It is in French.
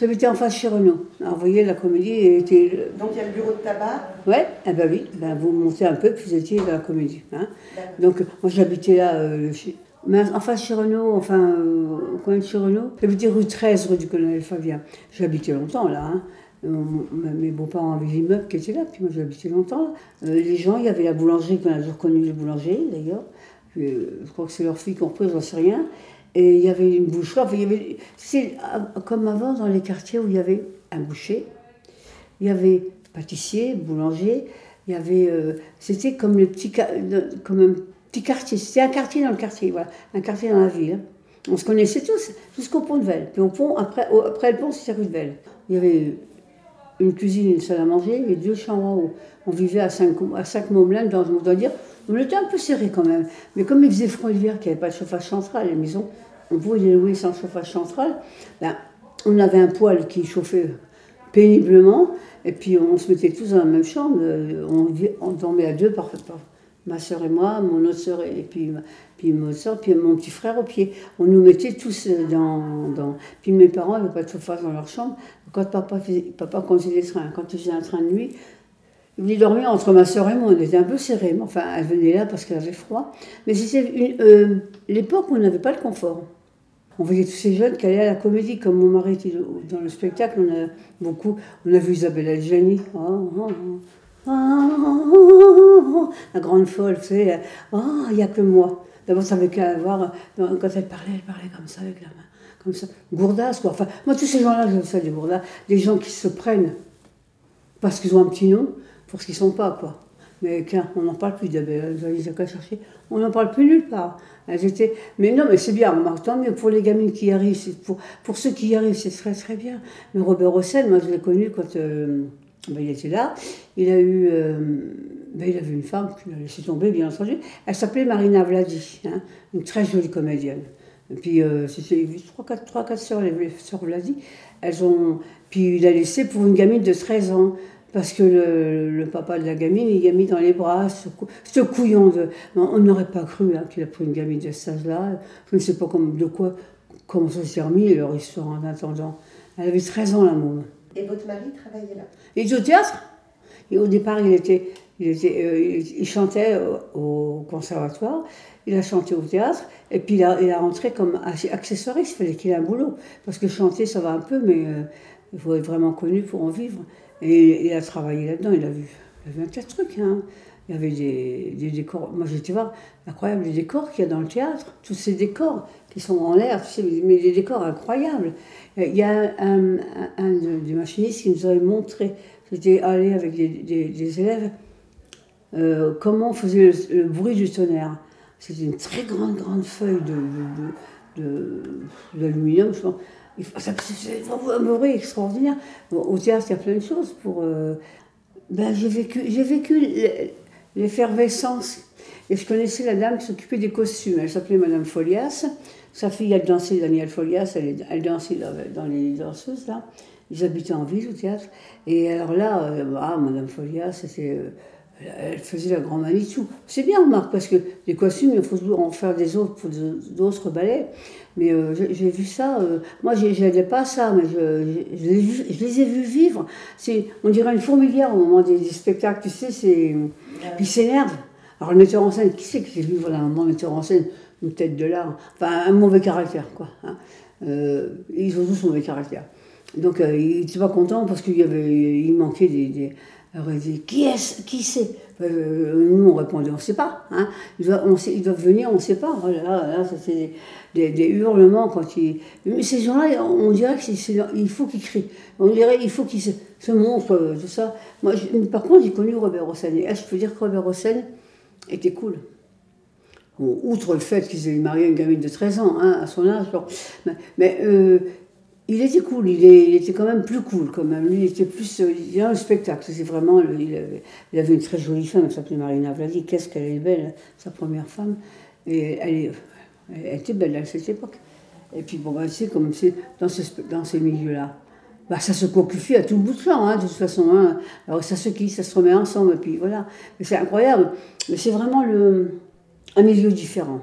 J'habitais en face chez Renault. Alors, vous voyez, la comédie était. Donc il y a le bureau de tabac Ouais, eh ben oui, ben, vous montez un peu, puis vous étiez dans la comédie. Hein. Donc, moi j'habitais là, euh, chez- mais en face chez Renault, enfin, euh, au coin de chez Renault. J'habitais rue 13, rue du colonel Fabien. J'habitais longtemps là. Hein. Euh, mes beaux-parents avaient l'immeuble qui était là, puis moi j'habitais longtemps. là. Euh, les gens, il y avait la boulangerie, qu'on a toujours connu les boulangers d'ailleurs. Euh, je crois que c'est leur fille qu'on reprise, j'en sais rien. Et il y avait une boucherie, il y avait, ah, comme avant dans les quartiers où il y avait un boucher, il y avait pâtissier, boulanger, il y avait. euh, c'était comme, le petit, comme un petit quartier. C'était un quartier dans le quartier, voilà. Un quartier dans la ville. hein. On se connaissait tous, jusqu'au pont de Velle. Puis au pont, après, après le pont, c'était rue de Velle. Il y avait une cuisine, une salle à manger et deux chambres en haut. On vivait à 5 à cinq dans, on doit dire. On était un peu serré quand même. Mais comme il faisait froid l'hiver, qu'il n'y avait pas de chauffage central, les maisons, on pouvait les louer sans chauffage central, ben, on avait un poêle qui chauffait péniblement. Et puis on se mettait tous dans la même chambre. euh, On, dormait à deux par- ma soeur et moi, mon autre soeur et puis, puis mon soeur, puis mon petit frère au pied. On nous mettait tous euh, dans. dans... Puis mes parents n'avaient pas de chauffage dans leur chambre. Quand papa, faisait, papa conduisait des trains, quand il faisait un train de nuit, il venait dormir entre ma soeur et moi. On était un peu serrés. Mais enfin, elle venait là parce qu'elle avait froid. Mais c'était euh, l'époque où on n'avait pas le confort. On voyait tous ces jeunes qui allaient à la comédie, comme mon mari était dans le spectacle, on a beaucoup, on a vu Isabelle Adjani, oh, oh, oh, la grande folle, vous savez, oh, il n'y a que moi. D'abord, ça avait qu'à voir, quand elle parlait, elle parlait comme ça, avec la main, comme ça, gourdasse, quoi. Enfin, moi, tous ces gens-là, je ça, des gourdas, des gens qui se prennent parce qu'ils ont un petit nom, pour ce qu'ils sont pas, quoi. Mais tiens, on n'en parle plus d'Isabelle, ils qu'à chercher. On n'en parle plus nulle part. Elles étaient... Mais non, mais c'est bien, tant mieux pour les gamines qui y arrivent, pour, pour ceux qui y arrivent, c'est très très bien. Mais Robert Hossein, moi je l'ai connu quand euh, il était là. Il a eu. euh, ben, il a vu une femme qu'il a laissé tomber, bien entendu. Elle s'appelait Marina Vladi, hein, une très jolie comédienne. Et puis, euh, c'était trois, quatre, trois, quatre sœurs, les sœurs Vladi. Elles ont. Puis il a laissé pour une gamine de 13 ans. Parce que le, papa de la gamine, il a mis dans les bras ce, cou- ce couillon de. on n'aurait pas cru hein, qu'il a pris une gamine de cet âge-là. Je ne sais pas de quoi, comment ça s'est remis, leur histoire en attendant. Elle avait 13 ans, la môme. Et votre mari travaillait là Il était au théâtre. Et au départ, il, était, il, euh, chantait au, conservatoire, il a chanté au théâtre, et puis il a, il a rentré comme ac- accessoiriste, il fallait qu'il ait un boulot. Parce que chanter, ça va un peu, mais euh, il faut être vraiment connu pour en vivre. Et il a travaillé là-dedans, il a vu, il a vu un tas de trucs. hein. Il y avait des, des décors. Moi, j'étais voir incroyable les décors qu'il y a dans le théâtre, tous ces décors qui sont en l'air, tu sais, mais des décors incroyables. Il y a un, un, un de- des machinistes qui nous avait montré, j'étais allé avec des, des- élèves, euh, comment on faisait le, bruit du tonnerre. C'était une très grande, grande feuille de, de, de- de- d'aluminium, je pense. C'est un bruit extraordinaire. Au théâtre, il y a plein de choses pour. euh, ben, j'ai vécu, j'ai vécu l'effervescence. Et je connaissais la dame qui s'occupait des costumes. Elle s'appelait Madame Folias. Sa fille, elle dansait, Danielle Folias, elle, elle dansait dans, dans les danseuses, là. Ils habitaient en ville, au théâtre. Et alors là, euh, ah, Madame Folias, c'était... euh, elle faisait la grand Manitou. C'est bien, remarque, parce que les costumes, il faut toujours en faire des autres pour d'autres ballets. Mais euh, j'ai j'ai vu ça. euh, moi, j'ai- je n'allais pas à ça, mais je, je- je les, ai vus- je les ai vus vivre. C'est, on dirait une fourmilière au moment des, des spectacles, tu sais. C'est, ils s'énervent. Alors, le metteur en scène, qui c'est qui lui, voilà, un bon metteur en scène, une tête de l'art, enfin, un mauvais caractère, quoi. hein. Euh, ils ont tous mauvais caractère. Donc, euh, il n'était pas content parce qu'il y avait, il manquait des. des alors, dit Qui est-ce Qui c'est? Euh, Nous, on répondait On ne sait pas. Hein. Ils, doivent, on sait- ils doivent venir, on ne sait pas. Voilà, là, ça fait des, des, hurlements quand ils. Mais ces gens-là, on dirait qu'il faut qu'ils crient. On dirait il faut qu'ils se, montrent, euh, tout ça. Moi, par contre, j'ai connu Robert Hossein. Et que je peux dire que Robert Hossein était cool outre le fait qu'ils aient marié une gamine de 13 ans, hein, à son âge, mais, mais, euh, il était cool, il, était quand même plus cool quand même. Lui, il était plus. euh, il a un spectacle, c'est vraiment. il, avait, une très jolie femme, elle s'appelait Marina Vladi. Qu'est-ce qu'elle est belle, sa première femme. Et elle, était belle à cette époque. Et puis, bon, bah, tu sais, comme c'est dans, ce dans ces milieux-là, bah, ça se concufie à tout bout de champ, hein, de toute façon. Hein. Alors, ça se quitte, ça se remet ensemble, et puis voilà. C'est incroyable. Mais c'est vraiment le, un milieu différent.